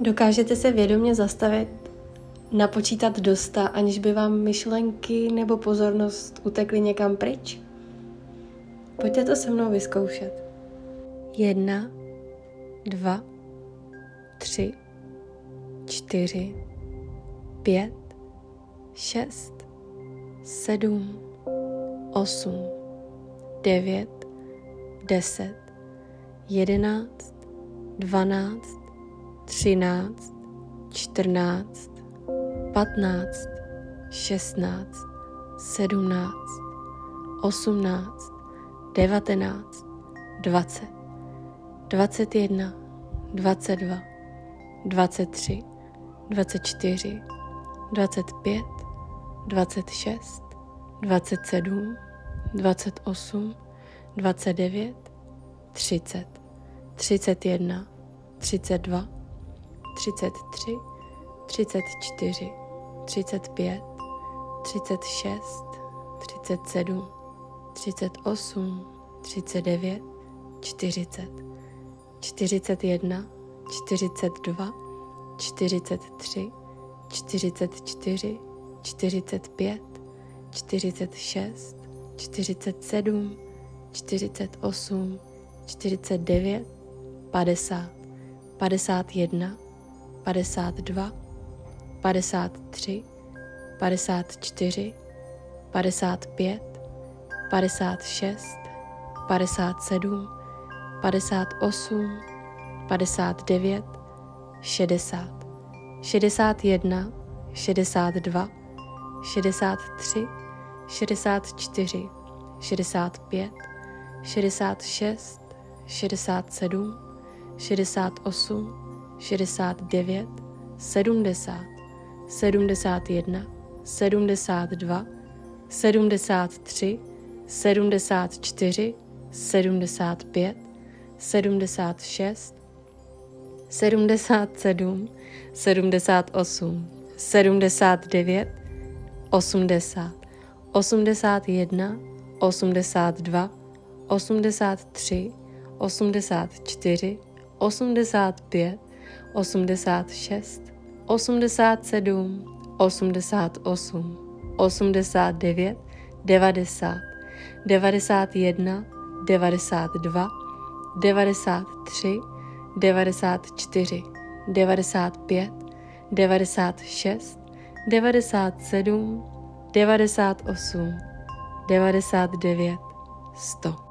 Dokážete se vědomě zastavit, napočítat do sta, aniž by vám myšlenky nebo pozornost utekly někam pryč? Pojďte to se mnou vyzkoušet. Jedna, dva, tři, čtyři, pět, šest, sedm, osm, devět, deset, jedenáct, dvanáct, třináct, čtrnáct, patnáct, šestnáct, sedmnáct, osmnáct, devatenáct, dvacet, dvacet jedna, dvacet dva, dvacet tři, dvacet čtyři, dvacet pět, dvacet šest, dvacet sedm, dvacet osm, dvacet devět, třicet, třicet jedna, třicet dva, 33, 34, 35, 36, 37, 38, 39, 40, 41, 42, 43, 44, 45, 46, 47, 48, 49, 50, 51, 52, 53, 54, 55, 56, 57, 58, 59, 60, 61, 62, 63, 64, 65, 66, 67, 68, 69, 70, 71, 72, 73, 74, 75, 76, 77, 78, 79, 80, 81, 82, 83, 84, 85, 86, 87, 88, 89, 90, 91, 92, 93, 94, 95, 96, 97, 98, 99, 100.